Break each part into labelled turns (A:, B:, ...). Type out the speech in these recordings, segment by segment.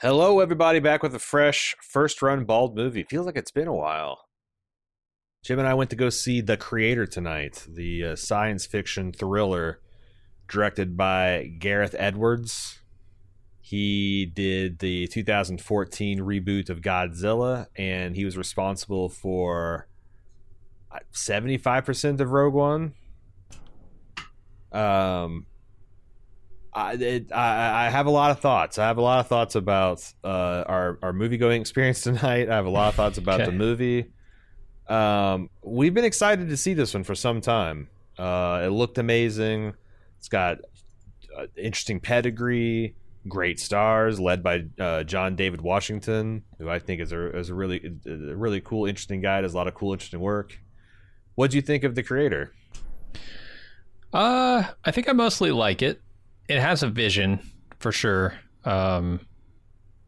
A: Hello, everybody, back with a fresh first run bald movie. Feels like it's been a while. Jim and I went to go see The Creator tonight, the uh, science fiction thriller directed by Gareth Edwards. He did the 2014 reboot of Godzilla, and he was responsible for 75% of Rogue One. Um, I, it, I, I have a lot of thoughts. I have a lot of thoughts about uh, our our movie going experience tonight. I have a lot of thoughts about
B: Okay.
A: the movie. Um, we've been excited to see this one for some time. Uh, it looked amazing. It's got uh, interesting pedigree, great stars, led by uh, John David Washington, who I think is a is a really a really cool, interesting guy. Does a lot of cool, interesting work. What do you think of the creator?
B: Uh, I think I mostly like it. It has a vision for sure. Um,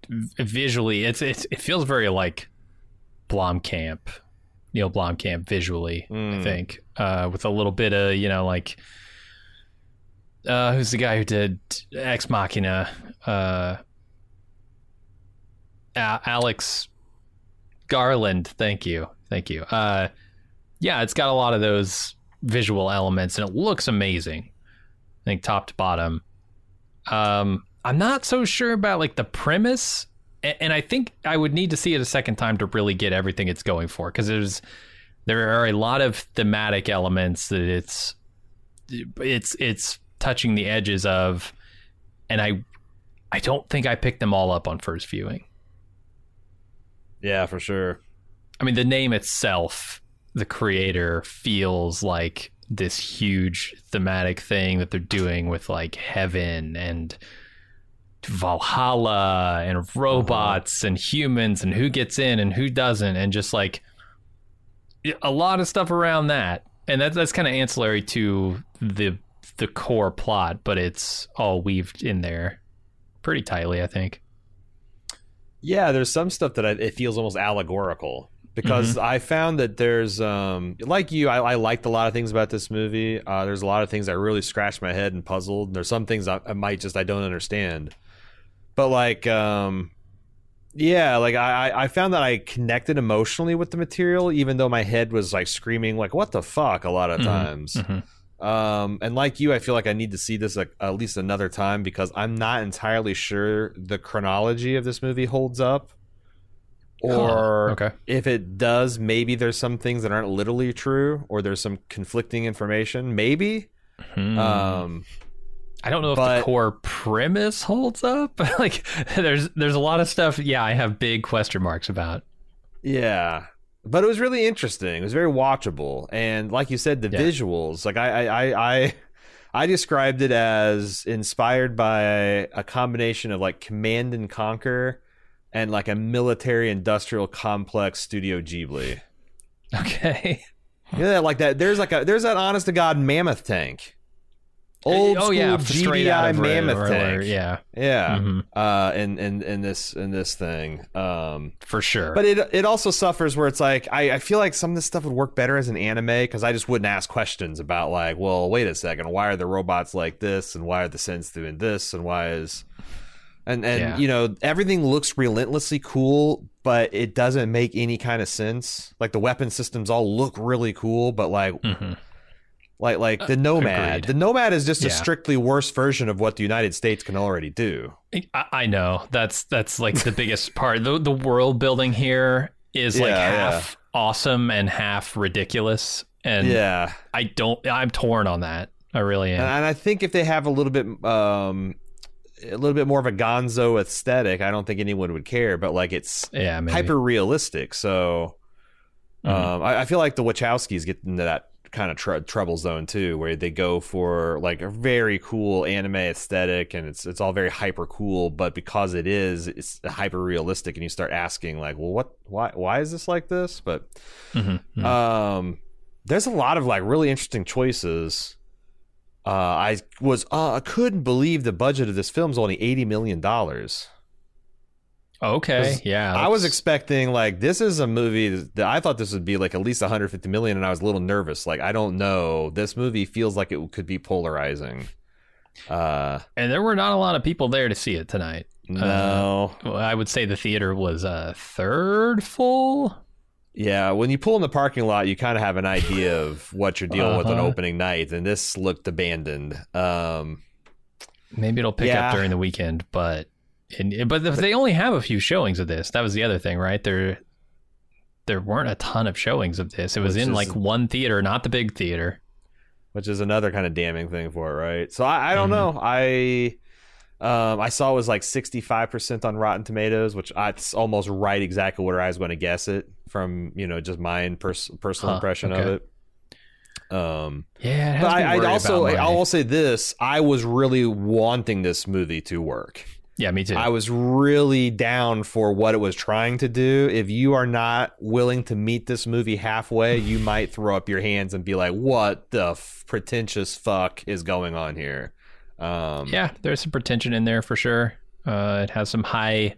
B: visually, it's it's it feels very like Blomkamp, Neill Blomkamp visually. I
A: Mm.
B: think uh, with a little bit of you know like uh, who's the guy who did Ex Machina? Uh, A- Alex Garland. Thank you, thank you. Uh, yeah, it's got a lot of those visual elements, and it looks amazing. I think top to bottom. Um, I'm not so sure about like the premise, and I think I would need to see it a second time to really get everything it's going for because there's there are a lot of thematic elements that it's it's it's touching the edges of, and I I don't think I picked them all up on first viewing.
A: Yeah, for sure.
B: I mean, the name itself, the creator, feels like this huge thematic thing that they're doing with like heaven and Valhalla and uh-huh. robots and humans and who gets in and who doesn't and just like a lot of stuff around that. And that's that's kind of ancillary to the the core plot, but it's all weaved in there pretty tightly, I think.
A: Yeah, there's some stuff that I, it feels almost allegorical because I found that there's um like you, I, I liked a lot of things about this movie. Uh, there's a lot of things I really scratched my head and puzzled. There's some things I, I might just I don't understand, but like um yeah, like I I- found that I connected emotionally with the material, even though my head was like screaming like what the fuck a lot of
B: Mhm,
A: times.
B: mhm.
A: Um, and like you, I feel like I need to see this like, at least another time because I'm not entirely sure the chronology of this movie holds up. Or
B: okay.
A: if it does, maybe there's some things that aren't literally true, or there's some conflicting information. Maybe.
B: Hmm.
A: Um,
B: I don't know if the core premise holds up. like there's there's a lot of stuff yeah, I have big question marks about.
A: Yeah. But it was really interesting. It was very watchable. And like you said, the
B: Yeah.
A: visuals, like I, I, I, I, I described it as inspired by a combination of like Command and Conquer and like a military industrial complex Studio Ghibli.
B: Okay.
A: That like that there's like a there's that honest to God mammoth tank. Old
B: oh
A: school
B: yeah, straight out
A: GDI mammoth tank.
B: Yeah.
A: Yeah.
B: Mhm.
A: Uh in, in in this in this thing. Um
B: For sure.
A: But it it also suffers where it's like I, I feel like some of this stuff would work better as an anime because I just wouldn't ask questions about like, well, wait a second, why are the robots like this and why are the synths doing this and why is and and
B: Yeah.
A: you know everything looks relentlessly cool, but it doesn't make any kind of sense. Like the weapon systems all look really cool, but like
B: Mhm.
A: like like the Nomad,
B: agreed.
A: the Nomad is just a strictly worse version of what the United States can already do.
B: I, I know. That's that's like the biggest part. The the world building here is like
A: Yeah,
B: half awesome and half ridiculous. And
A: yeah.
B: I don't I'm torn on that. I really am.
A: And, and I think if they have a little bit, um, a little bit more of a Gonzo aesthetic, I don't think anyone would care. But like it's
B: yeah,
A: hyper realistic, so
B: Mhm.
A: um, I, I feel like the Wachowskis get into that kind of tr- trouble zone too, where they go for like a very cool anime aesthetic, and it's it's all very hyper cool, but because it is, it's hyper realistic, and you start asking like, well, what, why, why is this like this? But
B: Mm-hmm.
A: um, there's a lot of like really interesting choices. Uh, I was uh, I couldn't believe the budget of this film is only eighty million dollars.
B: Okay, yeah.
A: I was expecting like this is a movie that I thought this would be like at least 150 million, and I was a little nervous. Like I don't know, this movie feels like it could be polarizing. Uh,
B: and there were not a lot of people there to see it tonight.
A: no,
B: Well, I would say the theater was a third full.
A: Yeah. When you pull in the parking lot, you kind of have an idea of what you're dealing with on
B: Uh-huh.
A: opening night, and this looked abandoned. Um,
B: Maybe it'll pick
A: Yeah.
B: up during the weekend, but and, but they only have a few showings of this. That was the other thing, right? There there weren't a ton of showings of this. It was
A: Which
B: in
A: is-
B: like one theater, not the big theater.
A: which is another kind of damning thing for it, right? So I, I don't
B: Mhm.
A: know. I um, I saw it was like 65% on Rotten Tomatoes, which I, it's almost right exactly where I was going to guess it from, you know, just my pers- personal
B: Huh,
A: impression of it. Um,
B: Yeah, it
A: but I, I'd also, I will say this: I was really wanting this movie to work.
B: yeah, me too.
A: I was really down for what it was trying to do. If you are not willing to meet this movie halfway, you might throw up your hands and be like, "What the f- pretentious fuck is going on here?" Um,
B: yeah, there's some pretension in there for sure. Uh, it has some high,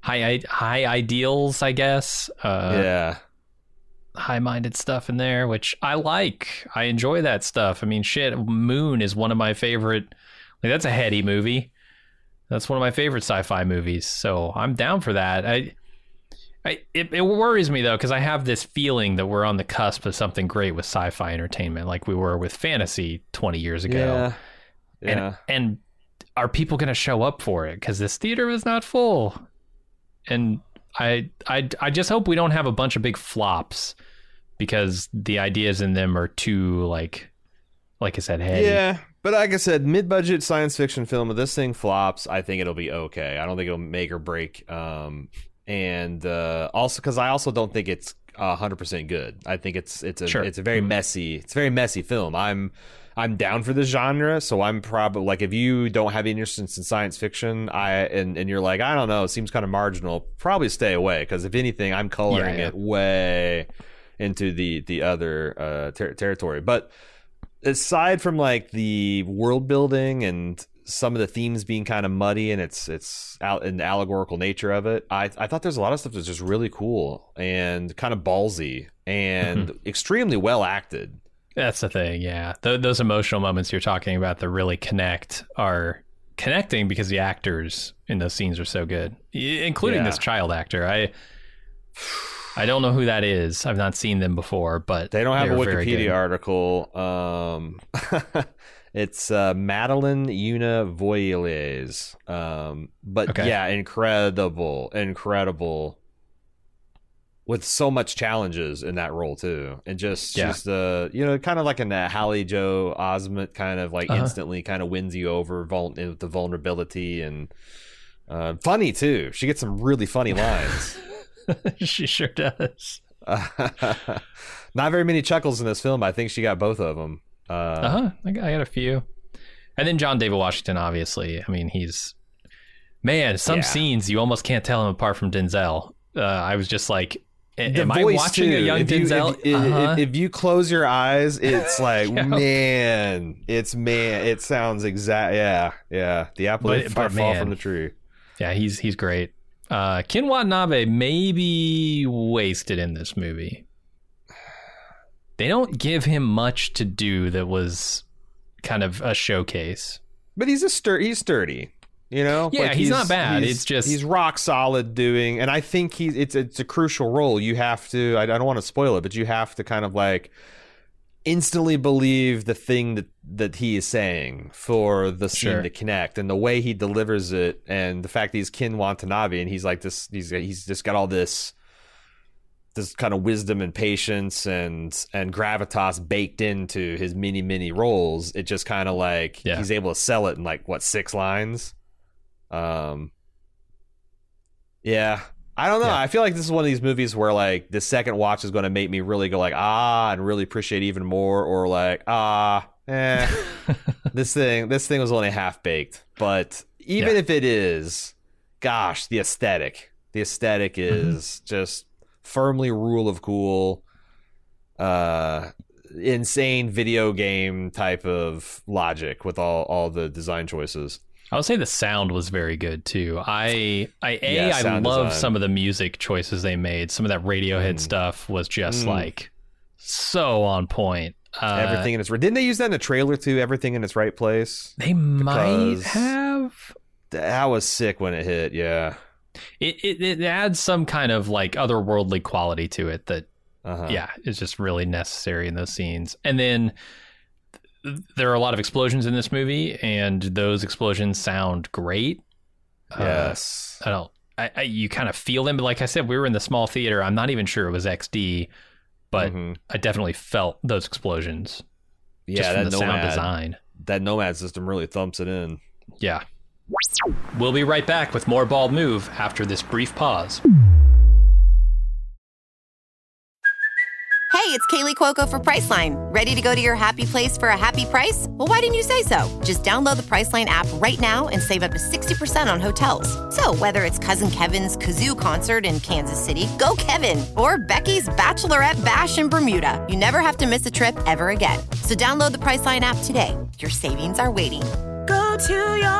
B: high, high ideals, I guess. Uh,
A: yeah,
B: high-minded stuff in there, which I like. I enjoy that stuff. I mean, shit, Moon is one of my favorite. Like that's a heady movie. That's one of my favorite sci-fi movies. So I'm down for that. I, I it, it worries me though because I have this feeling that we're on the cusp of something great with sci-fi entertainment, like we were with fantasy 20 years ago.
A: yeah, yeah.
B: And and are people going to show up for it? Because this theater is not full, and I I I just hope we don't have a bunch of big flops because the ideas in them are too like like I said, heady.
A: Yeah, but like I said, mid-budget science fiction film. If this thing flops, I think it'll be okay. I don't think it'll make or break. Um, and uh, also because I also don't think it's hundred percent good. I think it's it's a
B: Sure.
A: it's a very messy it's a very messy film. I'm I'm down for the genre, so I'm probably like if you don't have any interest in science fiction, I and and you're like I don't know, it seems kind of marginal. Probably stay away because if anything, I'm coloring
B: Yeah, yeah.
A: it way into the the other uh, ter- territory, but aside from like the world building and some of the themes being kind of muddy and it's it's out in the allegorical nature of it, I I thought there's a lot of stuff that's just really cool and kind of ballsy and extremely well acted.
B: That's the thing. Yeah, Th- those emotional moments you're talking about that really connect are connecting because the actors in those scenes are so good, including
A: Yeah.
B: this child actor. I I don't know who that is. I've not seen them before, but
A: They don't have a Wikipedia article. Um, it's uh, Madeleine Yuna Voyles. Um, but
B: Okay.
A: yeah, incredible, incredible. With so much challenges in that role too, and just
B: Yeah.
A: just uh you know kind of like in uh, Haley Joel Osment kind of like
B: Uh-huh.
A: instantly kind of wins you over vul- with the vulnerability and uh, funny too. She gets some really funny lines.
B: she sure does.
A: Not very many chuckles in this film. I think she got both of them. Uh,
B: Uh huh. I got, I got a few, and then John David Washington. Obviously, I mean he's man. Some
A: Yeah.
B: scenes you almost can't tell him apart from Denzel. Uh, I was just like,
A: the
B: am I watching a young
A: if you,
B: Denzel?
A: If, if-
B: Uh-huh.
A: if you close your eyes, it's like
B: Yeah.
A: man, it's man. It sounds exact. Yeah, yeah. The apple
B: But- but
A: fall from the tree.
B: Yeah, he's he's great. Uh, Ken Watanabe may be wasted in this movie. They don't give him much to do that was kind of a showcase.
A: But he's a stur- he's sturdy. You know,
B: Yeah, he's not bad.
A: he's-
B: It's just-
A: he's rock solid doing, and I think he's it's it's a crucial role. You have to. I, I don't want to spoil it, but you have to kind of like instantly believe the thing that that he is saying for the scene
B: Sure.
A: to connect, and the way he delivers it, and the fact that he's Ken Watanabe, and he's like this. He's he's just got all this this kind of wisdom and patience and and gravitas baked into his many many roles it just kind of like
B: Yeah.
A: he's able to sell it in like what six lines um yeah I don't know.
B: Yeah.
A: I feel like this is one of these movies where like the second watch is going to make me really go like ah and really appreciate even more, or like ah eh this thing this thing was only half baked. But even
B: Yeah.
A: if it is, gosh, the aesthetic, the aesthetic
B: Mm-hmm.
A: is just firmly rule of cool, uh, insane video game type of logic with all all the design choices.
B: I would say the sound was very good too. I I a
A: Yeah,
B: I love
A: design.
B: some of the music choices they made. Some of that Radiohead
A: Mm.
B: stuff was just
A: Mm.
B: like so on point. Uh,
A: Everything in its didn't they use that in the trailer too? Everything in its right place.
B: they might have.
A: That was sick when it hit. Yeah.
B: It, it it adds some kind of like otherworldly quality to it that
A: Uh-huh.
B: yeah is just really necessary in those scenes. And then there are a lot of explosions in this movie, and those explosions sound great. Uh,
A: Yes.
B: I don't. I, I you kind of feel them, but like I said, we were in the small theater. I'm not even sure it was XD, but
A: Mhm.
B: I definitely felt those explosions
A: yeah,
B: just from
A: that
B: the sound
A: nomad
B: design.
A: that nomad system really thumps it in.
B: Yeah. We'll be right back with more Bald Move after this brief pause.
C: Hey, it's Kaley Cuoco for Priceline. Ready to go to your happy place for a happy price? Well, why didn't you say so? Just download the Priceline app right now and save up to 60% on hotels. So, whether it's Cousin Kevin's Kazoo concert in Kansas City, go Kevin, or Becky's Bachelorette Bash in Bermuda, you never have to miss a trip ever again. So, download the Priceline app today. Your savings are waiting.
D: Go to your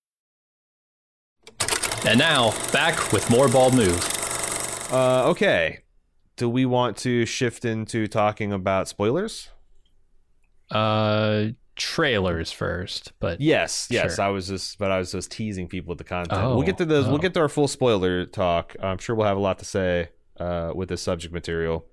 B: And now, back with more Bald Move.
A: Uh, okay. Do we want to shift into talking about spoilers?
B: Uh, trailers first, but
A: Yes, yes.
B: Sure.
A: I was just, but I was just teasing people with the content.
B: Oh,
A: we'll get to those.
B: oh.
A: We'll get to our full spoiler talk. I'm sure we'll have a lot to say uh, with this subject material.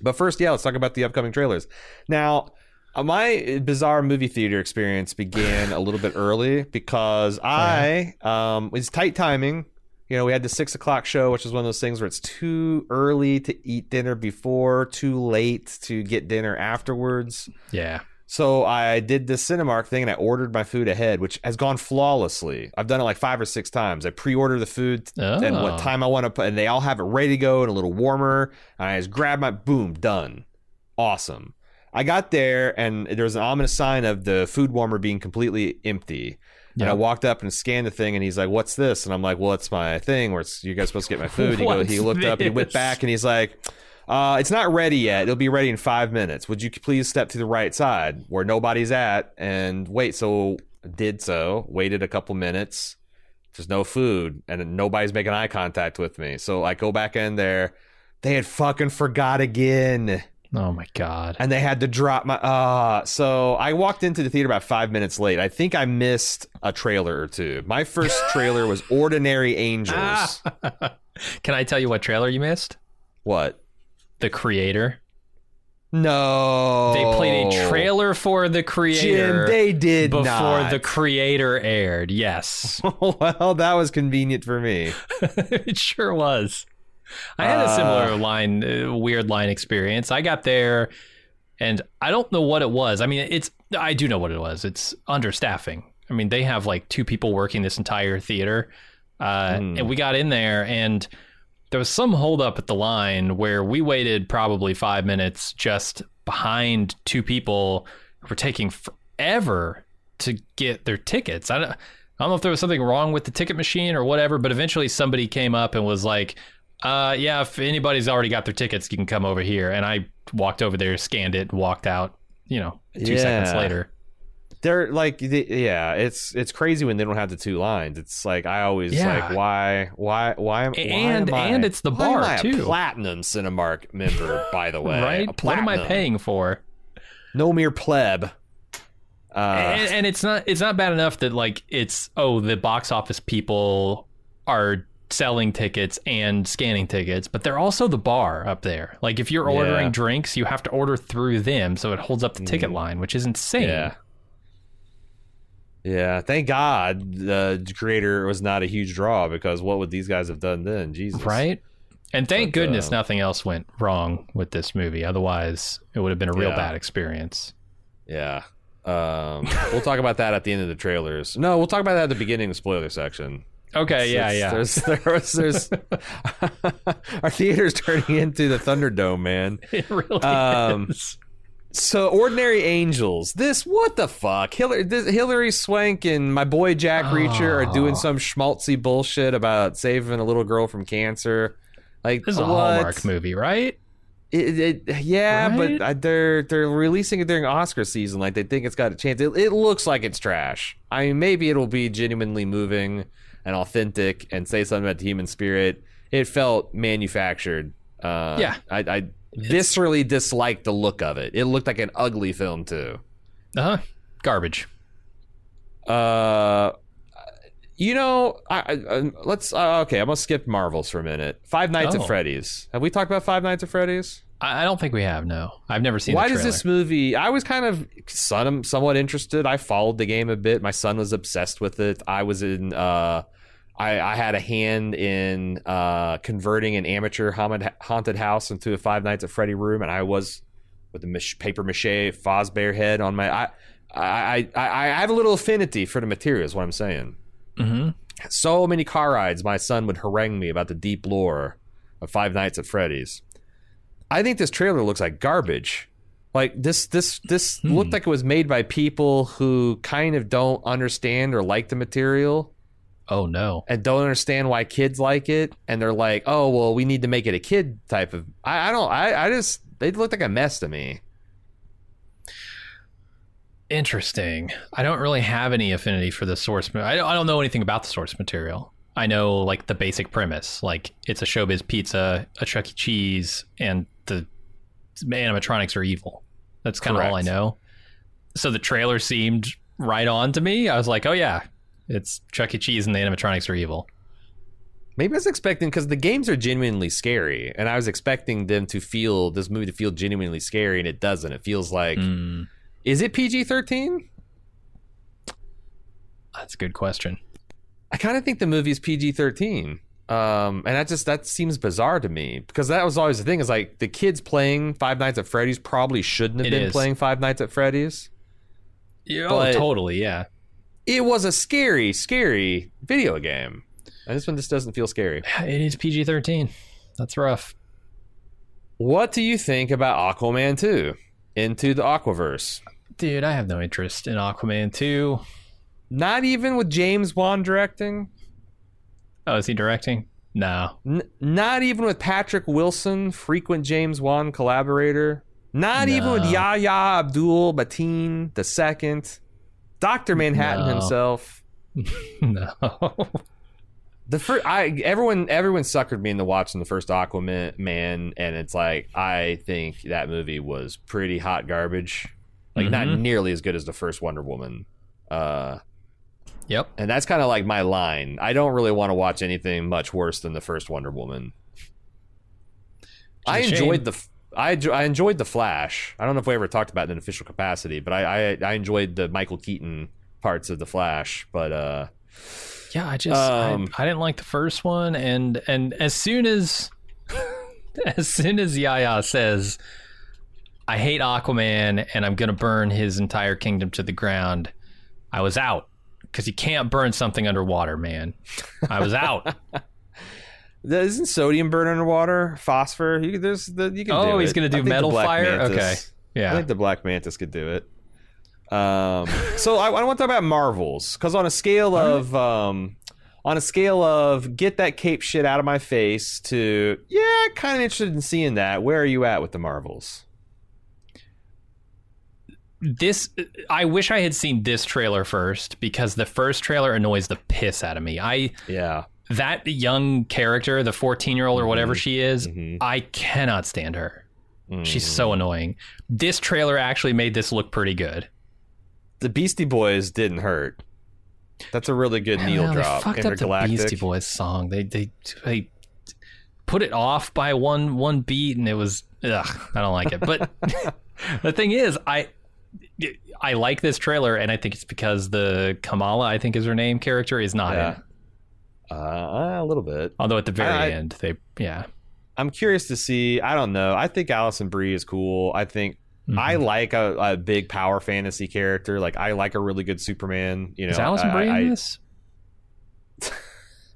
A: But first, yeah, let's talk about the upcoming trailers. Now, my bizarre movie theater experience began a little bit early because I um, it was tight timing. You know, we had the six o'clock show, which is one of those things where it's too early to eat dinner before, too late to get dinner afterwards.
B: yeah.
A: So I did the Cinemark thing and I ordered my food ahead, which has gone flawlessly. I've done it like five or six times. I pre-order the food and
B: Oh.
A: what time I want to put, and they all have it ready to go and a little warmer. And I just grab my boom, done, awesome. I got there and there was an ominous sign of the food warmer being completely empty. And I walked up and scanned the thing, and he's like, "What's this?" And I'm like, "Well, it's my thing where it's you guys supposed to get my food." He, go, he looked up and he went back and he's like, uh, "It's not ready yet. It'll be ready in five minutes. Would you please step to the right side where nobody's at and wait?" So did so. Waited a couple minutes. There's no food, and nobody's making eye contact with me. So I go back in there. They had fucking forgot again
B: Oh my god.
A: and they had to drop my uh so i walked into the theater about five minutes late i think i missed a trailer or two my first trailer was ordinary angels
B: Can I tell you what trailer you missed?
A: what
B: The Creator.
A: no
B: They played a trailer for the Creator.
A: Jim, they did
B: before
A: not.
B: the Creator aired. Yes,
A: well that was convenient for me
B: it sure was. I had a
A: Uh.
B: similar line, uh, weird line experience. I got there, and I don't know what it was. I mean, it's I do know what it was. It's understaffing. I mean, they have like two people working this entire theater, uh,
A: Hmm.
B: and we got in there, and there was some holdup at the line where we waited probably five minutes just behind two people who were taking forever to get their tickets. I don't, I don't know if there was something wrong with the ticket machine or whatever, but eventually somebody came up and was like, uh, yeah, if anybody's already got their tickets, you can come over here. And I walked over there, scanned it, walked out, you know, two seconds later.
A: they're like the, yeah it's it's crazy when they don't have the two lines it's like i always
B: Yeah.
A: like why why why am, why
B: And-
A: am I-
B: and it's the
A: am
B: bar,
A: I a
B: too.
A: platinum cinemark member by the way
B: right? What am I paying for?
A: no mere pleb. Uh,
B: and, and it's not it's not bad enough that like it's oh the box office people are selling tickets and scanning tickets, but they're also the bar up there. Like if you're ordering
A: Yeah.
B: drinks, you have to order through them, so it holds up the ticket line, which is insane.
A: yeah. Yeah, thank God the creator was not a huge draw because what would these guys have done then? Jesus.
B: Right? And thank
A: But,
B: goodness
A: uh,
B: nothing else went wrong with this movie. Otherwise, it would have been a real
A: Yeah.
B: bad experience.
A: Yeah. Um, we'll talk about that at the end of the trailers. No, we'll talk about that at the beginning of the spoiler section.
B: Okay, yeah, yeah.
A: There's, there's, there's our theater's turning into the Thunderdome, man.
B: it really
A: Um,
B: is.
A: So, Ordinary Angels. This, what the fuck? Hilary, this, Hilary Swank and my boy Jack Reacher are doing
B: Oh.
A: some schmaltzy bullshit about saving a little girl from cancer. Like,
B: This is a
A: what?
B: Hallmark movie, right?
A: It, it, yeah,
B: Right?
A: but they're they're releasing it during Oscar season. Like they think it's got a chance. It, it looks like it's trash. I mean, maybe it'll be genuinely moving and authentic and say something about the human spirit. It felt manufactured. Uh,
B: Yeah.
A: I, I viscerally disliked the look of it. It looked like an ugly film too.
B: Uh huh. Garbage.
A: Uh, you know, I, I, uh, let's. Uh, okay, I'm gonna skip Marvels for a minute. Five Nights
B: Oh.
A: at Freddy's. Have we talked about Five Nights at Freddy's?
B: I, don't think we have. No, I've never seen.
A: Why does this movie? I was kind of son, somewhat interested. I followed the game a bit. My son was obsessed with it. I was in. Uh, I, I had a hand in uh, converting an amateur haunted, house into a Five Nights at Freddy room, and I was with the mach- paper mache Fazbear head on my. I, I, I, I have a little affinity for the material. Is what I'm saying.
B: hmm
A: So many car rides, my son would harangue me about the deep lore of Five Nights at Freddy's. I think this trailer looks like garbage. Like this, this, this
B: Hmm.
A: looked like it was made by people who kind of don't understand or like the material
B: Oh no.
A: and don't understand why kids like it, and they're like, "Oh, well, we need to make it a kid type of." I, I don't. I, I just they look like a mess to me.
B: Interesting. I don't really have any affinity for the source. I don't, I don't know anything about the source material. I know like the basic premise, like it's a showbiz pizza, a Chuck E. Cheese, and the animatronics are evil. That's kind of all I know. So the trailer seemed right on to me. I was like, oh yeah, it's Chuck E. Cheese and the animatronics are evil.
A: Maybe I was expecting because the games are genuinely scary, and I was expecting them to feel this movie to feel genuinely scary, and it doesn't. It feels like
B: Mm,
A: is it PG thirteen?
B: that's a good question.
A: I kind of think the movie is PG thirteen, um, and that just that seems bizarre to me because that was always the thing. Is like the kids playing Five Nights at Freddy's probably shouldn't have
B: It
A: been
B: is.
A: playing Five Nights at Freddy's.
B: Yeah, oh, totally. Yeah.
A: It was a scary, scary video game, and this one just doesn't feel scary.
B: It is PG 13. That's rough.
A: What do you think about Aquaman two? Into the Aquaverse.
B: Dude, I have no interest in Aquaman 2.
A: Not even with James Wan directing.
B: Oh, is he directing? No.
A: N- not even with Patrick Wilson, frequent James Wan collaborator. Not even with
B: No.
A: Yahya Abdul Mateen the second, Doctor Manhattan
B: No.
A: himself.
B: no.
A: The first, I everyone everyone suckered me into watching the first Aquaman, man, and it's like I think that movie was pretty hot garbage, like not
B: Mhm.
A: nearly as good as the first Wonder Woman. Uh,
B: Yep.
A: and that's kind of like my line. I don't really want to watch anything much worse than the first Wonder Woman. I enjoyed the I, I enjoyed the Flash. I don't know if we ever talked about it in an official capacity, but I, I I enjoyed the Michael Keaton parts of the Flash. But uh,
B: Yeah, I just
A: Um,
B: I, I didn't like the first one and and as soon as as soon as Yahya says I hate Aquaman and I'm going to burn his entire kingdom to the ground, I was out cuz you can't burn something underwater, man. I was out.
A: isn't sodium burn underwater? Phosphor? You, there's the you can.
B: Oh, he's
A: it.
B: gonna do metal fire?
A: Mantis-
B: Okay. Yeah.
A: I think the Black Mantis could do it. Um, so I, I want to talk about Marvels because on a scale of um, on a scale of get that cape shit out of my face to yeah, kind of interested in seeing that. Where are you at with the Marvels?
B: This I wish I had seen this trailer first because the first trailer annoys the piss out of me. I
A: Yeah,
B: that young character, the 14 year old or whatever she is,
A: Mhm.
B: I cannot stand her. She's
A: Mm.
B: so annoying. This trailer actually made this look pretty good.
A: the Beastie Boys didn't hurt. That's a really good Neil
B: they fucked up the Beastie Boys song. They they they put it off by one one beat, and it was ugh. I don't like it. But the thing is, I I like this trailer, and I think it's because the Kamala, I think is her name, character is not
A: Yeah.
B: in.
A: Uh, a little bit.
B: Although at the very
A: I-
B: end, they yeah.
A: I'm curious to see. I don't know. I think Alison Brie is cool. I think
B: Mm-hmm.
A: I like a, a big power fantasy character. Like I like a really good Superman. You know,
B: Is Alison
A: I-
B: Brie
A: I-
B: in this?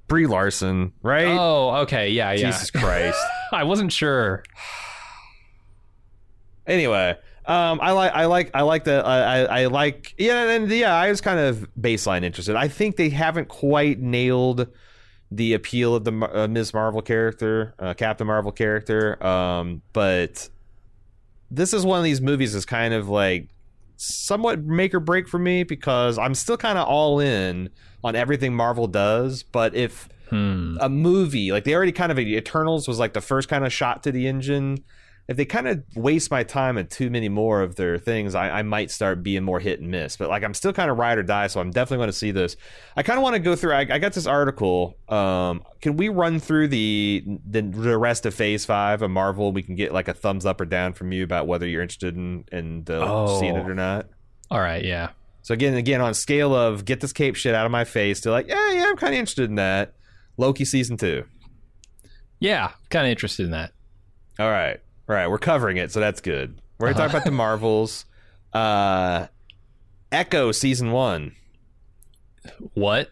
A: Brie Larson, right?
B: Oh, okay, yeah, yeah.
A: Jesus Christ.
B: I wasn't sure.
A: anyway, um, I like, I like, I like the, I, I, I like, yeah, and yeah, I was kind of baseline interested. I think they haven't quite nailed the appeal of the uh, Ms. Marvel character, uh, Captain Marvel character. Um, but this is one of these movies that's kind of like somewhat make or break for me because I'm still kind of all in on everything Marvel does. But if
B: Hmm.
A: a movie like they already kind of Eternals was like the first kind of shot to the engine. If they kind of waste my time and too many more of their things, I, I might start being more hit and miss. But like I'm still kind of ride or die, so I'm definitely going to see this. I kind of want to go through. I, I got this article. Um, can we run through the, the the rest of Phase Five of Marvel? We can get like a thumbs up or down from you about whether you're interested in in uh,
B: Oh.
A: seeing it or not.
B: All right, yeah.
A: So again, again on scale of get this cape shit out of my face to like, yeah, yeah, I'm kind of interested in that. Loki season two.
B: Yeah, kind of interested in that.
A: All right. All right. We're covering it, so that's good. We're to
B: Uh-huh.
A: talk about the Marvels. Uh, Echo season one.
B: What?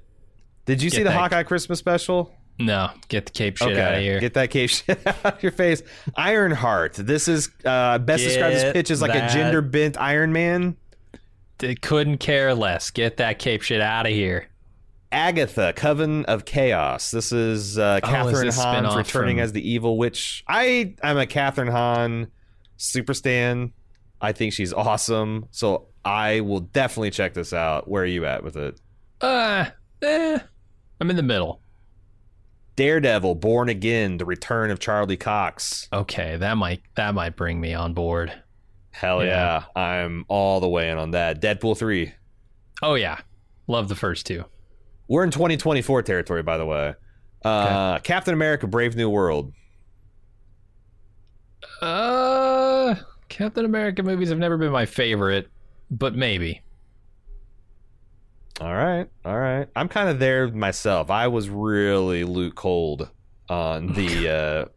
A: Did you
B: Get
A: see the
B: that-
A: Hawkeye Christmas special?
B: No, get the cape shit out of here.
A: Get that cape shit out of your face. Ironheart. This is uh, best described as pitch as like a gender bent Iron Man.
B: They couldn't care less. Get that cape shit out of here.
A: Agatha, Coven of Chaos. This is uh,
B: Oh,
A: Kathryn
B: this
A: Hahn returning
B: from-
A: as the evil witch. I I'm a Kathryn Hahn super stan. I think she's awesome. So I will definitely check this out. Where are you at with it?
B: Uh, eh, I'm in the middle.
A: Daredevil, Born Again, The Return of Charlie Cox.
B: Okay, that might that might bring me on board.
A: Hell yeah. I'm all the way in on that. Deadpool 3.
B: Oh yeah, love the first two.
A: We're in 2024 territory, by the way. Uh, Captain America, Brave New World.
B: Uh, Captain America movies have never been my favorite, but maybe.
A: All right, all right. I'm kind of there myself. I was really Luke cold on the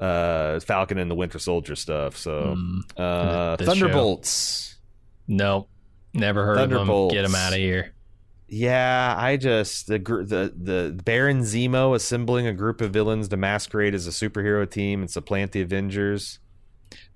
A: uh, uh, Falcon and the Winter Soldier stuff. So,
B: Mm,
A: uh,
B: this show.
A: Thunderbolts.
B: nope, never heard of them.
A: Thunderbolts.
B: Get them out of here.
A: Yeah, I just the the the Baron Zemo assembling a group of villains to masquerade as a superhero team and supplant the Avengers.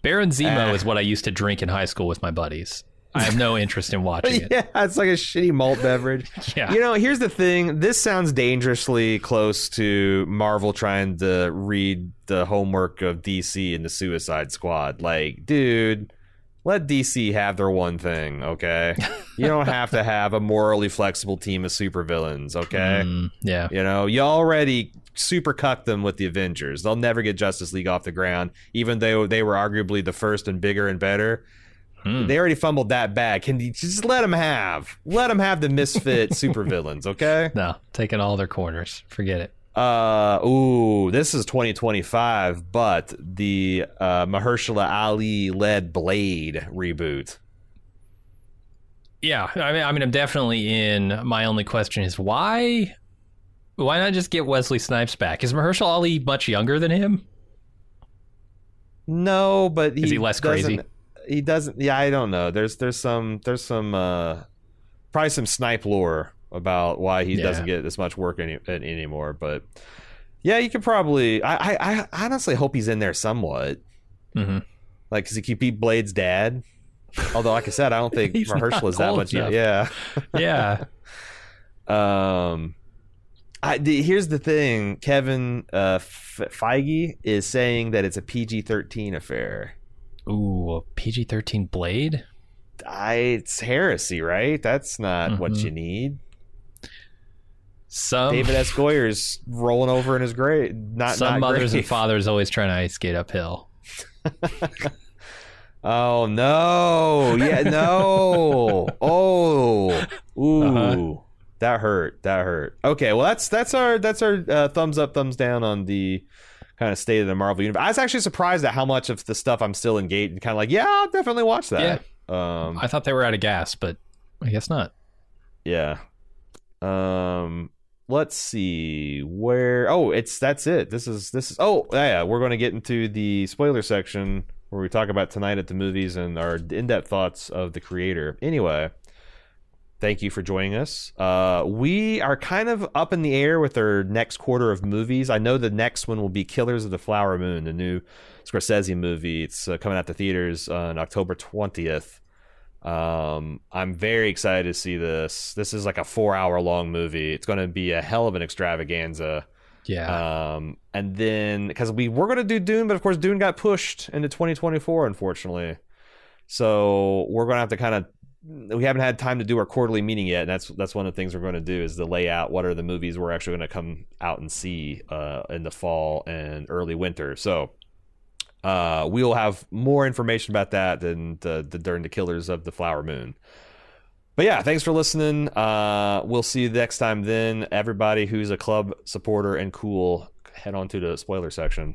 B: Baron Zemo
A: Ah.
B: is what I used to drink in high school with my buddies. I have no interest in watching it.
A: yeah, it's like a shitty malt beverage.
B: Yeah.
A: You know, here's the thing. This sounds dangerously close to Marvel trying to read the homework of DC in the Suicide Squad. Like, dude, let DC have their one thing, okay? You don't have to have a morally flexible team of supervillains, okay?
B: Mm, yeah.
A: You know, you already super cucked them with the Avengers. They'll never get Justice League off the ground, even though they were arguably the first and bigger and better.
B: Hmm.
A: They already fumbled that bag. Can you just let them have? Let them have the misfit supervillains, okay?
B: No, taking all their corners. Forget it.
A: Uh, ooh, this is 2025, but the uh, Mahershala Ali led Blade reboot.
B: Yeah, I mean, I mean, I'm definitely in. My only question is why? Why not just get Wesley Snipes back? Is Mahershala Ali much younger than him?
A: No, but he
B: Is he less crazy?
A: He doesn't. Yeah, I don't know. There's there's some there's some uh, probably some snipe lore about why he
B: Yeah.
A: doesn't get as much work any, anymore. But yeah, you could probably. I, I I honestly hope he's in there somewhat.
B: Mm-hmm.
A: Like, because he could be Blade's dad. Although, like I said, I don't think Mahershala is that much.
B: enough.
A: Yeah.
B: Yeah.
A: Um, I the, here's the thing: Kevin uh, F- Feige is saying that it's a PG-13 affair.
B: Ooh, PG thirteen Blade.
A: I, it's heresy, right? That's not what
B: Mhm.
A: you need.
B: Some
A: David S. Goyer's rolling over in his grave. Not
B: some
A: not
B: mothers and fathers always trying to ice skate uphill.
A: Oh no! Yeah, no! oh, ooh, uh-huh. That hurt. That hurt. Okay, well that's that's our that's our uh, thumbs up, thumbs down on the kind of state of the Marvel universe. I was actually surprised at how much of the stuff I'm still engaged and kind of like, yeah, I'll definitely watch that. Um,
B: I thought they were out of gas, but I guess not.
A: yeah. Um, let's see where. Oh, it's that's it. This is this is. Oh, yeah. We're going to get into the spoiler section where we talk about tonight at the movies and our in-depth thoughts of the creator. Anyway, thank you for joining us. Uh, we are kind of up in the air with our next quarter of movies. I know the next one will be Killers of the Flower Moon, the new Scorsese movie. It's uh, coming out to theaters on October twentieth. Um, I'm very excited to see this. This is like a four-hour long movie. It's going to be a hell of an extravaganza.
B: Yeah.
A: Um, and then because we were going to do Dune, but of course Dune got pushed into 2024, unfortunately. So we're going to have to kind of we haven't had time to do our quarterly meeting yet, and that's that's one of the things we're going to do is the layout. What are the movies we're actually going to come out and see uh, in the fall and early winter? So uh, we will have more information about that than the, the during the Killers of the Flower Moon. But yeah, thanks for listening. Uh, we'll see you next time. Then everybody who's a club supporter and cool, head on to the spoiler section.